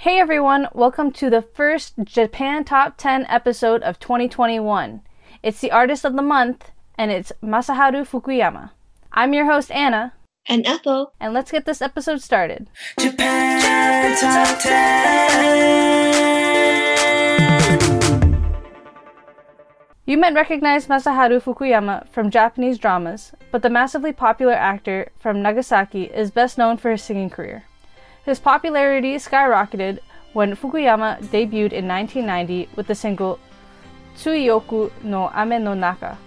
Hey everyone, welcome to the first Japan Top 10 episode of 2021. It's the artist of the month, and it's Masaharu Fukuyama. I'm your host, Anna. And Ethel. And let's get this episode started. Japan Top 10. You might recognize Masaharu Fukuyama from Japanese dramas, but the massively popular actor from Nagasaki is best known for his singing career. His popularity skyrocketed when Fukuyama debuted in 1990 with the single Tsuioku no Ame no Naka.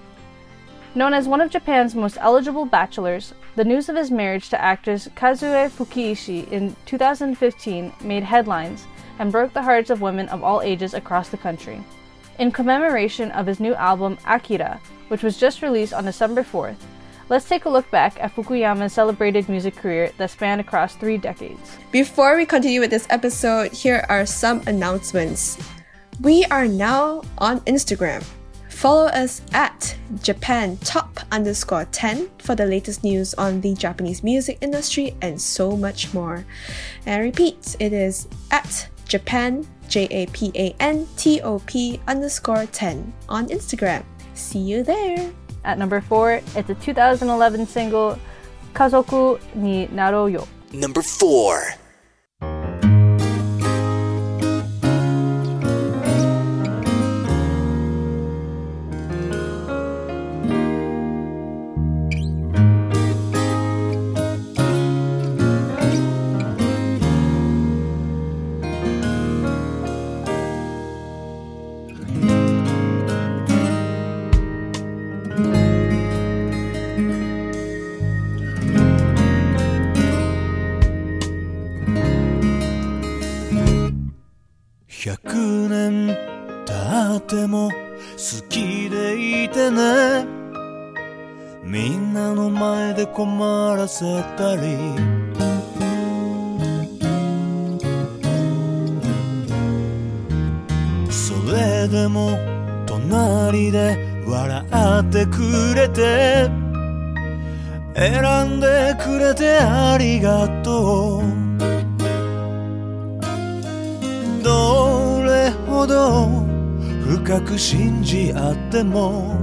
Known as one of Japan's most eligible bachelors, the news of his marriage to actress Kazue Fukiishi in 2015 made headlines and broke the hearts of women of all ages across the country. In commemoration of his new album Akira, which was just released on December 4th, Let's take a look back at Fukuyama's celebrated music career that spanned across three decades. Before we continue with this episode, here are some announcements. We are now on Instagram. Follow us at Japan Top underscore 10 for the latest news on the Japanese music industry and so much more. And I repeat, it is at Japan, J A P A N T O P underscore 10 on Instagram. See you there! At number 4, it's a 2011 single, Kazoku ni Narou yo. Number 4. んなの前で困らせたり。それでも隣で笑ってくれて選んでくれてありがとう。どれほど深く信じ合っても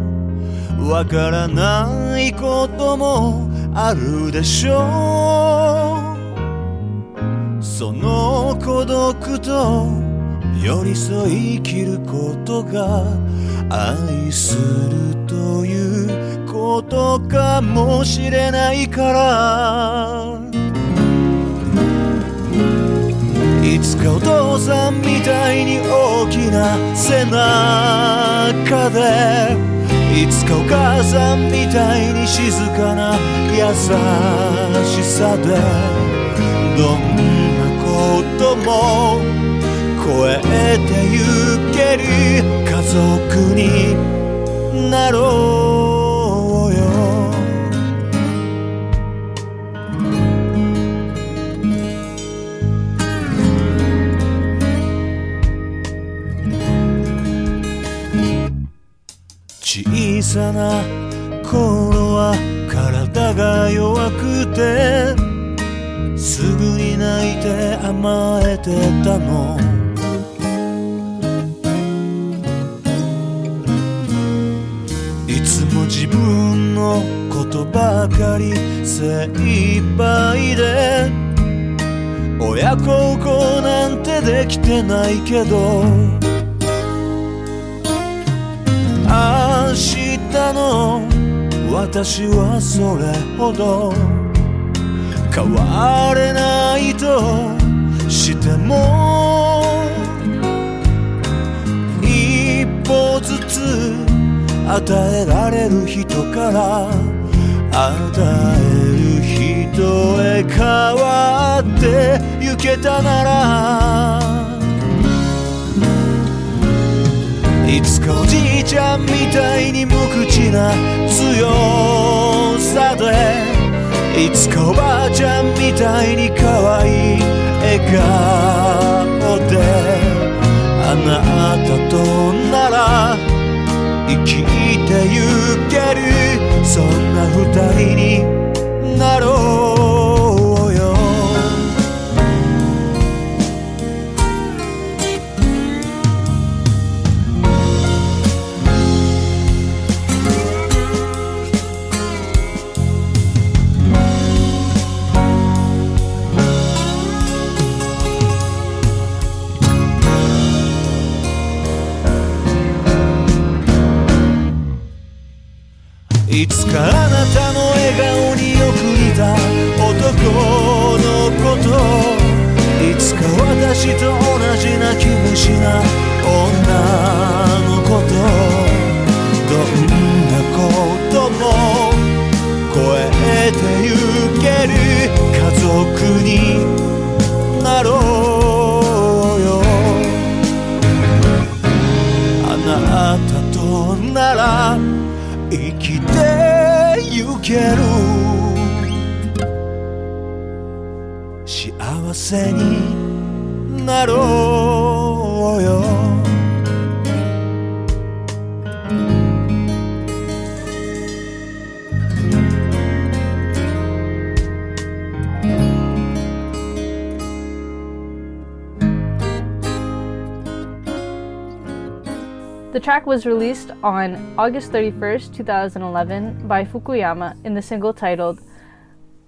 わからないこともあるでしょう。その孤独と寄り添い生きることが愛するということかもしれないから。いつかお父さんみたいに大きな背中でいつかお母さんみたいに静かな優しさでどんなことも越えてゆける家族になろうさな頃は体が弱くてすぐに泣いて甘えてたの。いつも自分のことばかり精一杯で親孝行なんてできてないけど明日の私はそれほど変われないとしても一歩ずつ与えられる人から与える人へ変わってゆけたならいつかおじいちゃんみたいに無口な強さでいつかおばあちゃんみたいに可愛い笑顔であなたとなら生きてゆけるそんな二人になろう。いつかあなたの笑顔によく似た男のこといつか私と同じ泣き虫な女のことどんなことも超えてゆける家族になろう生きてゆける。幸せになろう。Track was released on August 31st, 2011 by Fukuyama in the single titled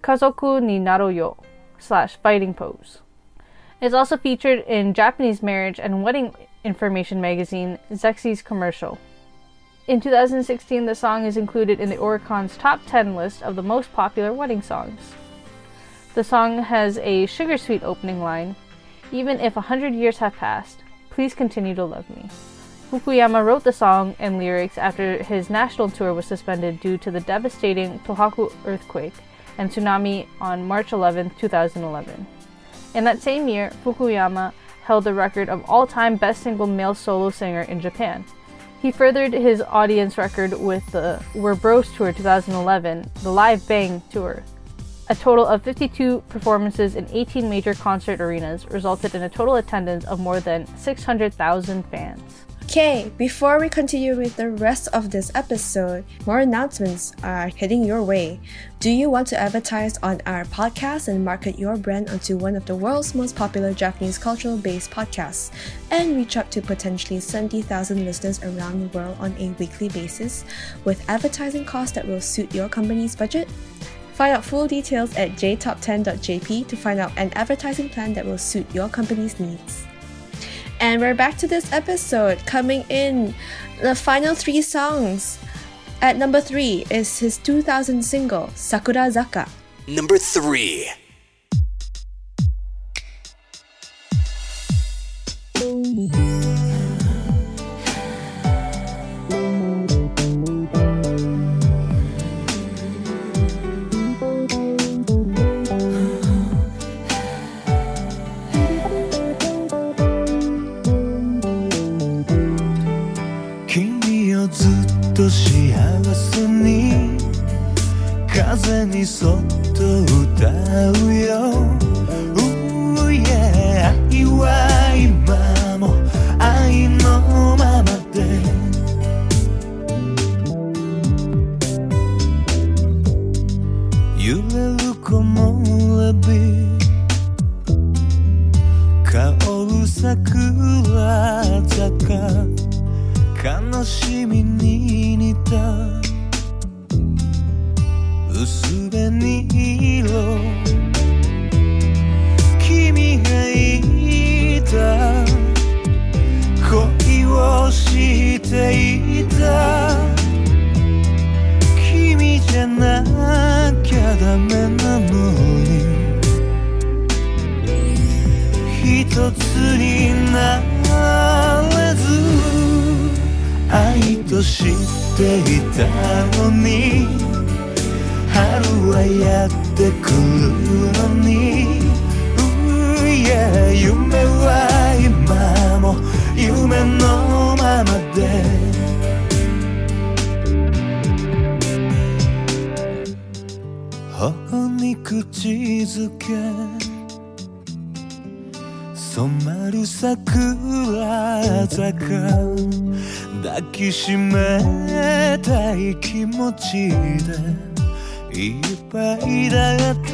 Kazoku ni Naro yo slash Fighting Pose. It's also featured in Japanese marriage and wedding information magazine Zexy's commercial. In 2016, the song is included in the Oricon's top 10 list of the most popular wedding songs. The song has a sugar sweet opening line Even if a hundred years have passed, please continue to love me. Fukuyama wrote the song and lyrics after his national tour was suspended due to the devastating Tohoku earthquake and tsunami on March 11, 2011. In that same year, Fukuyama held the record of all time best single male solo singer in Japan. He furthered his audience record with the We're Bros Tour 2011, the Live Bang Tour. A total of 52 performances in 18 major concert arenas resulted in a total attendance of more than 600,000 fans. Okay, before we continue with the rest of this episode, more announcements are heading your way. Do you want to advertise on our podcast and market your brand onto one of the world's most popular Japanese cultural based podcasts and reach up to potentially 70,000 listeners around the world on a weekly basis with advertising costs that will suit your company's budget? Find out full details at jtop10.jp to find out an advertising plan that will suit your company's needs. And we're back to this episode. Coming in, the final three songs. At number three is his 2000 single, Sakura Zaka. Number three. 風にそっと歌うよ。夢のままで。頬に口づけ。染まる桜坂。抱きしめたい気持ちで。いっぱいだった。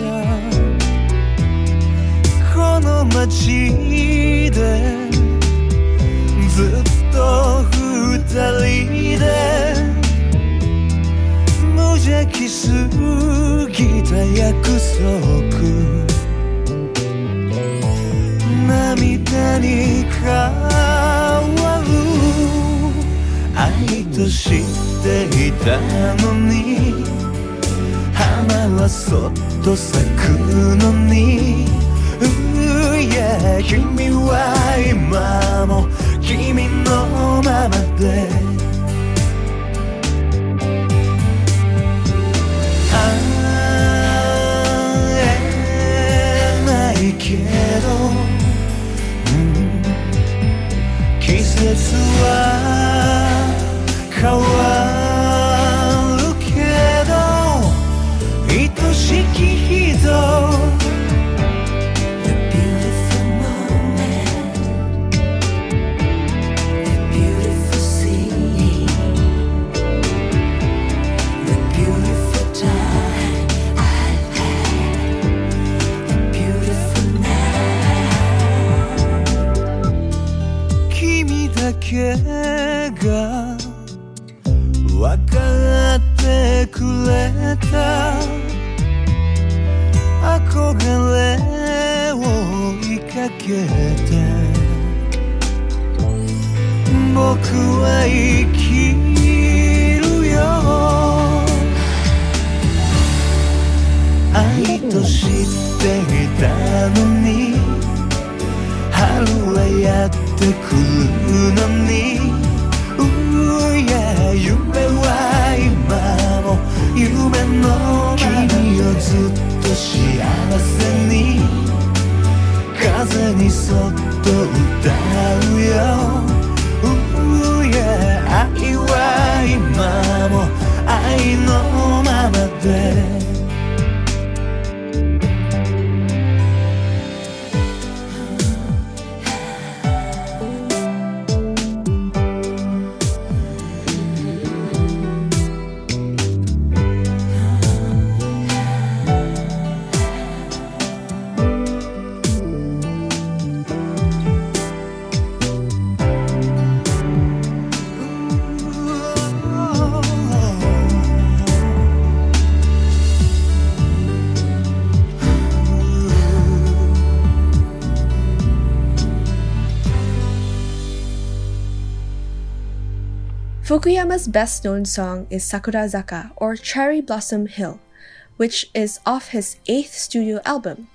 この街で。ずっと二人で無邪気すぎた約束。涙に変わる。愛と知っていたのに。花はそっと咲くのに。君は今も君のままで幸せに風にそっと歌うよ。ういや愛は今も愛のままで。Fukuyama's best known song is Sakura Zaka or Cherry Blossom Hill, which is off his eighth studio album.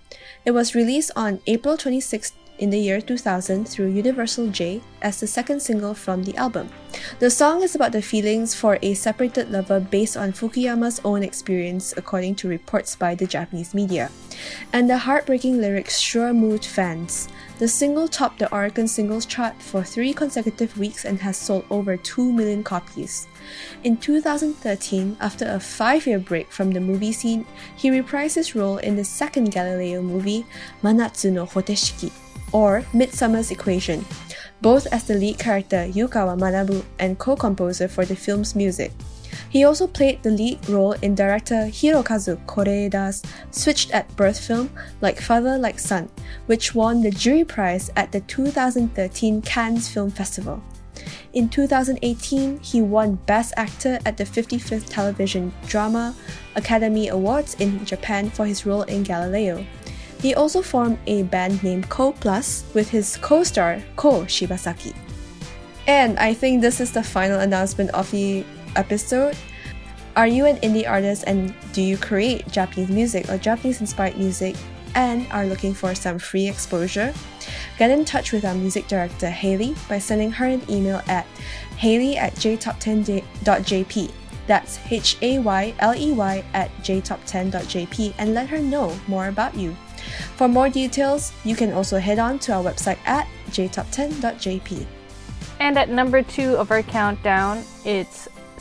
It was released on April 26th in the year 2000 through Universal J as the second single from the album. The song is about the feelings for a separated lover based on Fukuyama's own experience, according to reports by the Japanese media. And the heartbreaking lyrics sure moved fans. The single topped the Oricon Singles Chart for three consecutive weeks and has sold over 2 million copies. In 2013, after a five year break from the movie scene, he reprised his role in the second Galileo movie, Manatsu no Hoteishiki, or Midsummer's Equation, both as the lead character Yukawa Manabu and co composer for the film's music. He also played the lead role in director Hirokazu Koreeda's Switched at Birth film Like Father Like Son, which won the jury prize at the 2013 Cannes Film Festival. In 2018, he won Best Actor at the 55th Television Drama Academy Awards in Japan for his role in Galileo. He also formed a band named Ko Plus with his co star Ko Shibasaki. And I think this is the final announcement of the episode. Are you an indie artist and do you create Japanese music or Japanese inspired music? and are looking for some free exposure, get in touch with our music director Hayley by sending her an email at hayley at jtop10.jp. That's H A Y L E Y at jtop10.jp and let her know more about you. For more details, you can also head on to our website at jtop10.jp. And at number two of our countdown, it's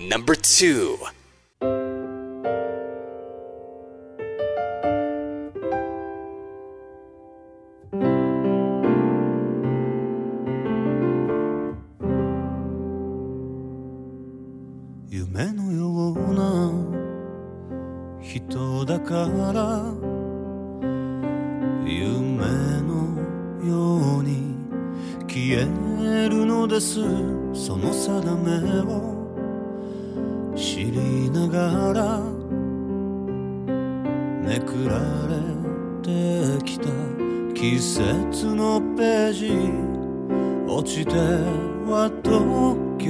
Number two. 夢のような人だから夢のように消えるのですその定めを知りながらめくられてきた季節のページ落ちては溶け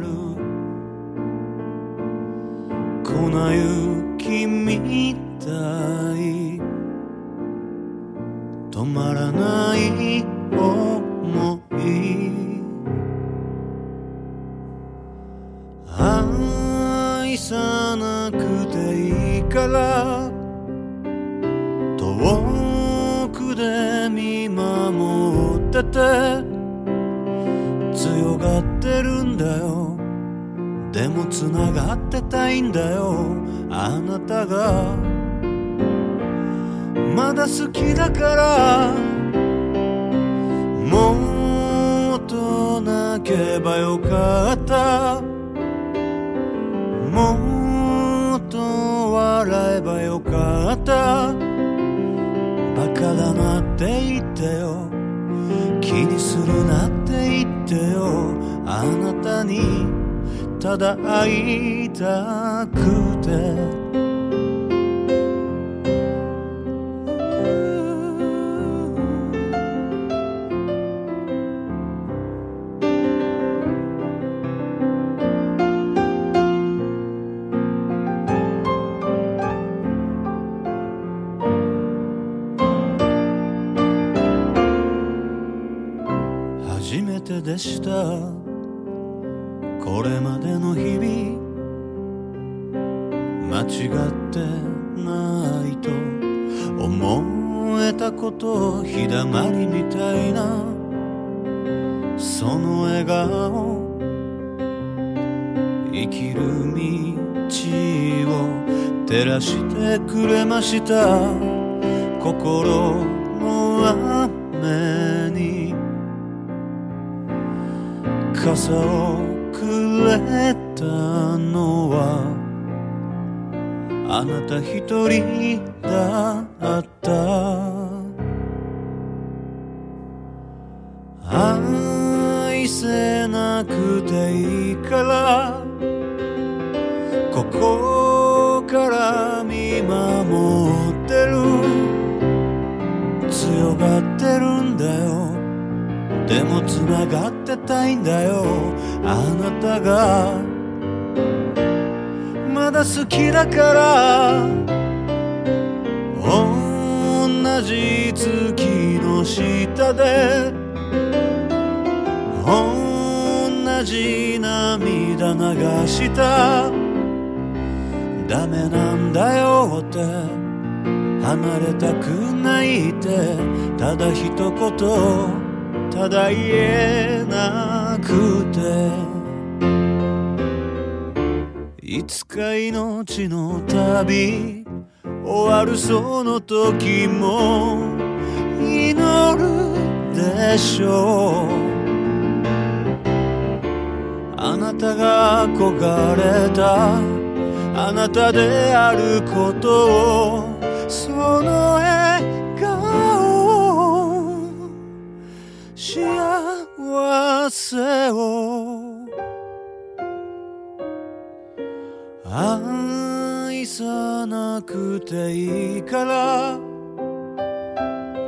る。粉雪みたい止まらないら遠くで見守ってて強がってるんだよ。でも繋がってたいんだよあなたが。まだ好きだからもっと泣けばよかった。またバカだなって言ってよ。気にするなって言ってよ。あなたにただ会いたくて。くれました。心の雨に。傘をくれたのは。あなた一人だった。愛せなくていいから。ここから見守ってる。強がってるんだよ。でも繋がってたいんだよ。あなたが。まだ好きだから。同じ月の下で。同じ涙流した。メなんだよって。離れたくないって。ただ一言ただ言えなくて。いつか命の旅終わるその時も祈るでしょう。あなたが憧れたあなたであることをその笑顔幸せを。愛さなくていいから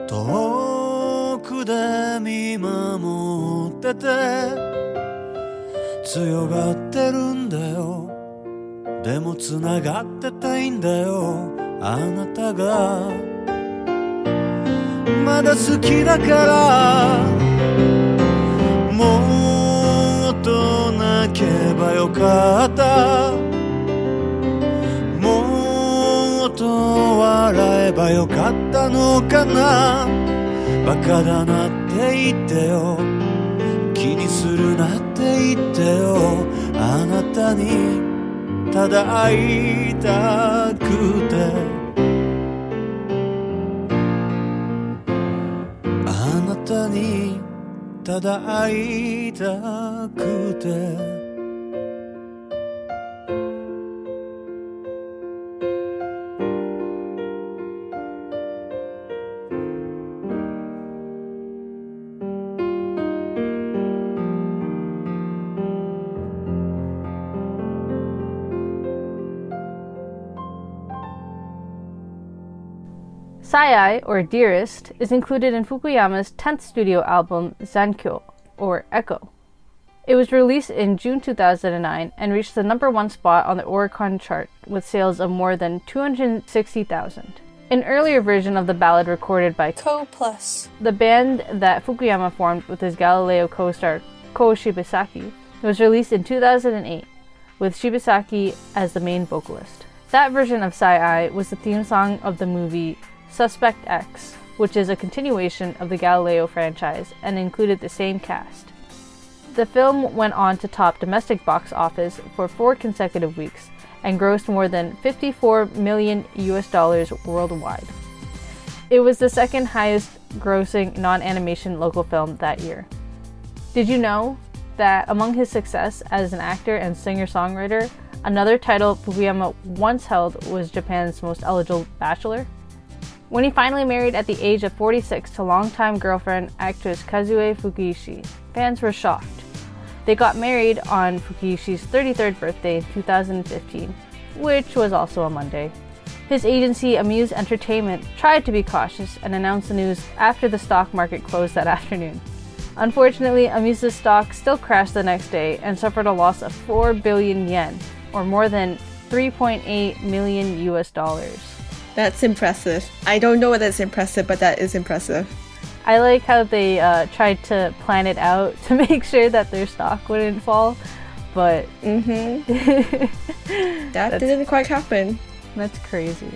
遠くで見守ってて強がってるんだよ。でも繋がってたいんだよ。あなたが。まだ好きだから。もっと泣けばよかった。もっと笑えばよかったのかな。バカだなって言ってよ。気にするなって言ってよ。あなたにただ会いたくて。あなたにただ会いたくて。Sai, or Dearest, is included in Fukuyama's 10th studio album Zankyo, or Echo. It was released in June 2009 and reached the number one spot on the Oricon chart with sales of more than 260,000. An earlier version of the ballad recorded by Ko Plus. the band that Fukuyama formed with his Galileo co-star Ko Shibasaki was released in 2008 with Shibasaki as the main vocalist. That version of Sai Ai was the theme song of the movie Suspect X, which is a continuation of the Galileo franchise and included the same cast. The film went on to top domestic box office for four consecutive weeks and grossed more than 54 million US dollars worldwide. It was the second highest grossing non animation local film that year. Did you know that among his success as an actor and singer songwriter, another title Fukuyama once held was Japan's most eligible bachelor? When he finally married at the age of 46 to longtime girlfriend actress Kazue Fukiishi, fans were shocked. They got married on Fukiishi's 33rd birthday in 2015, which was also a Monday. His agency, Amuse Entertainment, tried to be cautious and announced the news after the stock market closed that afternoon. Unfortunately, Amuse's stock still crashed the next day and suffered a loss of 4 billion yen, or more than 3.8 million US dollars. That's impressive. I don't know whether it's impressive, but that is impressive. I like how they uh, tried to plan it out to make sure that their stock wouldn't fall, but That didn't quite happen. that's crazy.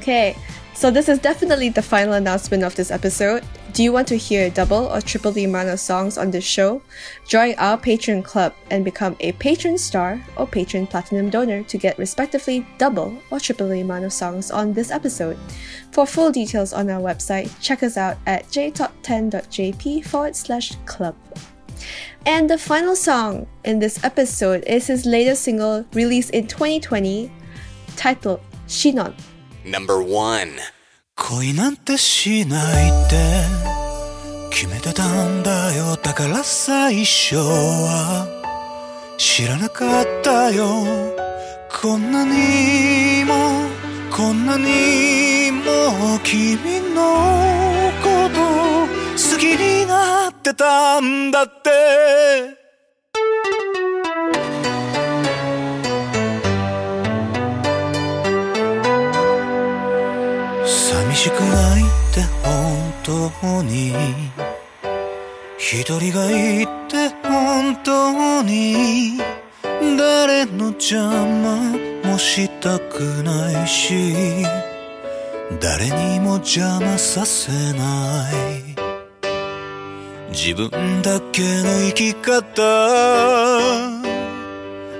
Okay, so this is definitely the final announcement of this episode. Do you want to hear double or triple the amount of songs on this show? Join our Patreon club and become a patron star or patron platinum donor to get respectively double or triple the amount of songs on this episode. For full details on our website, check us out at jtop10.jp forward slash club. And the final song in this episode is his latest single released in 2020 titled Shinon. Number 1. 恋なんてしないって。決めてたんだよ。だから最初は。知らなかったよ。こんなにもこんなにも君のこと好きになってたんだって。当に。一人がいて本当に。誰の邪魔もしたくないし。誰にも邪魔させない。自分だけの生き方。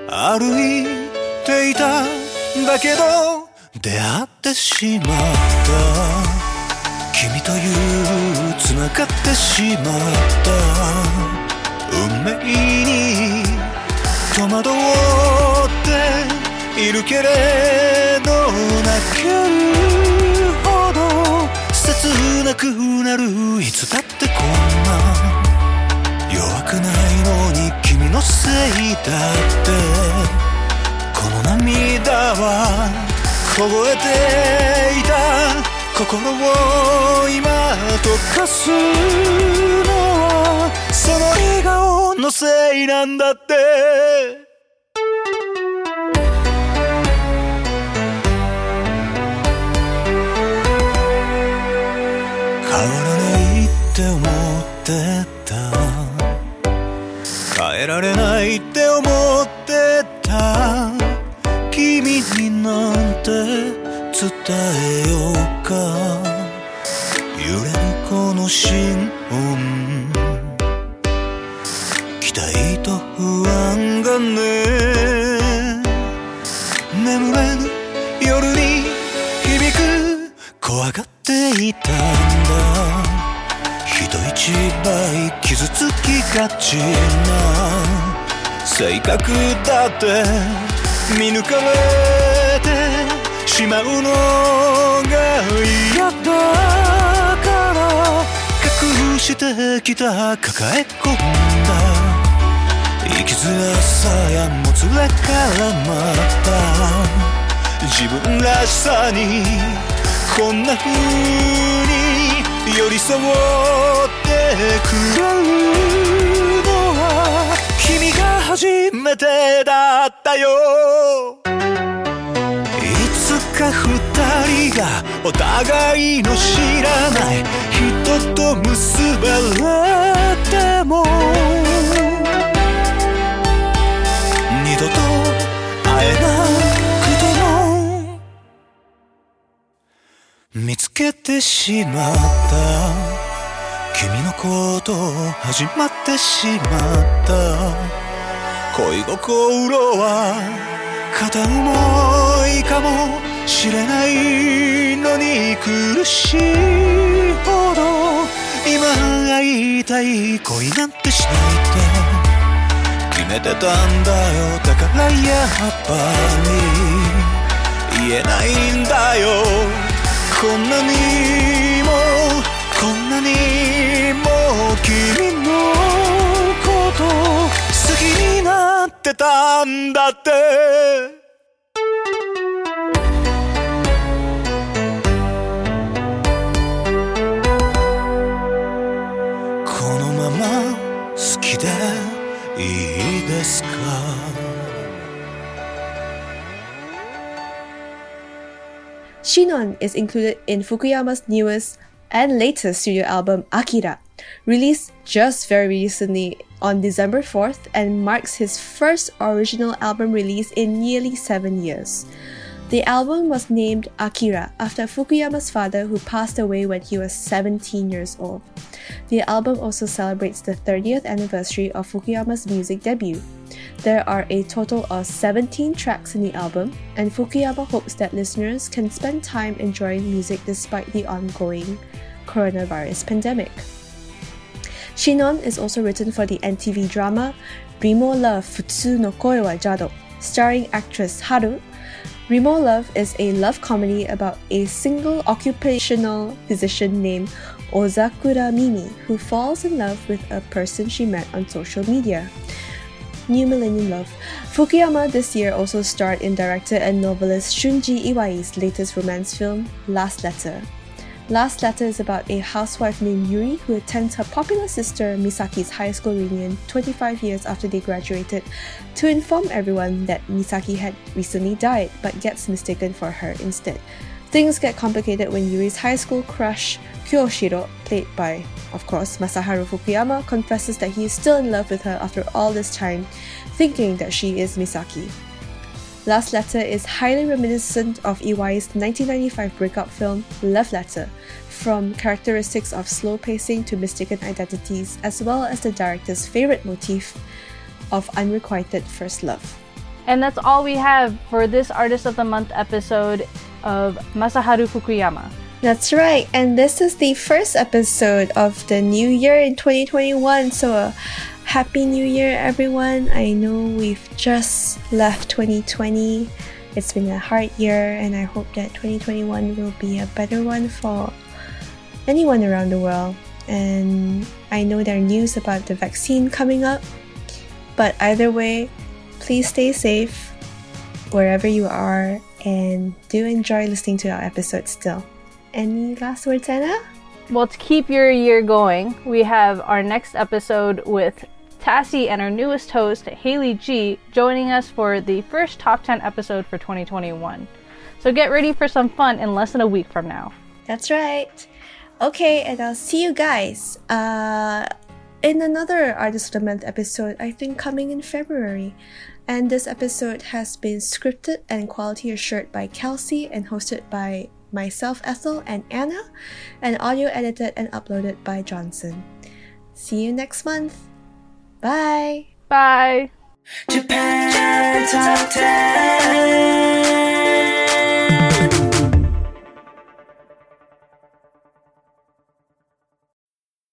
歩いていたんだけど。出会ってしまった。君という繋がってしまった運命に戸惑っているけれど泣けるほど切なくなるいつだってこんな弱くないのに君のせいだってこの涙は凍えていた心を今溶かすのはその笑顔のせいなんだって。変わらないって思ってた。変えられないって思ってた。君になんて伝えよう。か。揺れるこの心音。期待と不安がね。眠れぬ夜に響く。怖がっていたんだ。人一倍傷つきがちな。性格だって見抜かれ。しまうのが嫌だから隠してきた抱え込んだ生きづらさやもつれからまた。自分らしさにこんな風に寄り添ってく。れるのは君が初めてだったよ。か二人がお互いの知らない。人と結ばれても。二度と会えなくても。見つけてしまった。君のこと始まってしまった。恋心は片思いかも。しれないのに苦しいほど今会いたい恋なんてしないって。決めてたんだよだからやっぱり言えないんだよ。こんなにもこんなにも君のこと好きになってたんだって。Shinon is included in Fukuyama's newest and latest studio album Akira, released just very recently on December 4th and marks his first original album release in nearly seven years. The album was named Akira after Fukuyama's father who passed away when he was 17 years old. The album also celebrates the 30th anniversary of Fukuyama's music debut. There are a total of 17 tracks in the album, and Fukuyama hopes that listeners can spend time enjoying music despite the ongoing coronavirus pandemic. Shinon is also written for the NTV drama Rimo Love Futsu no Koi wa Jado, starring actress Haru. Rimo Love is a love comedy about a single occupational physician named Ozakura Mimi who falls in love with a person she met on social media. New Millennium Love. Fukuyama this year also starred in director and novelist Shunji Iwai's latest romance film, Last Letter. Last Letter is about a housewife named Yuri who attends her popular sister Misaki's high school reunion 25 years after they graduated to inform everyone that Misaki had recently died but gets mistaken for her instead. Things get complicated when Yuri's high school crush, Kyoshiro, played by, of course, Masaharu Fukuyama, confesses that he is still in love with her after all this time, thinking that she is Misaki. Last Letter is highly reminiscent of Iwai's 1995 breakup film Love Letter, from characteristics of slow pacing to mistaken identities, as well as the director's favorite motif of unrequited first love. And that's all we have for this Artist of the Month episode of Masaharu Fukuyama. That's right, and this is the first episode of the new year in 2021. So, uh, Happy New Year, everyone! I know we've just left 2020. It's been a hard year, and I hope that 2021 will be a better one for anyone around the world. And I know there are news about the vaccine coming up, but either way, please stay safe wherever you are and do enjoy listening to our episode still. Any last words, Anna? Well, to keep your year going, we have our next episode with Tassie and our newest host, Hayley G, joining us for the first top 10 episode for 2021. So get ready for some fun in less than a week from now. That's right. Okay, and I'll see you guys uh, in another Artist of the Month episode, I think coming in February. And this episode has been scripted and quality assured by Kelsey and hosted by myself, Ethel, and Anna, and audio edited and uploaded by Johnson. See you next month. Bye. Bye. Japan Top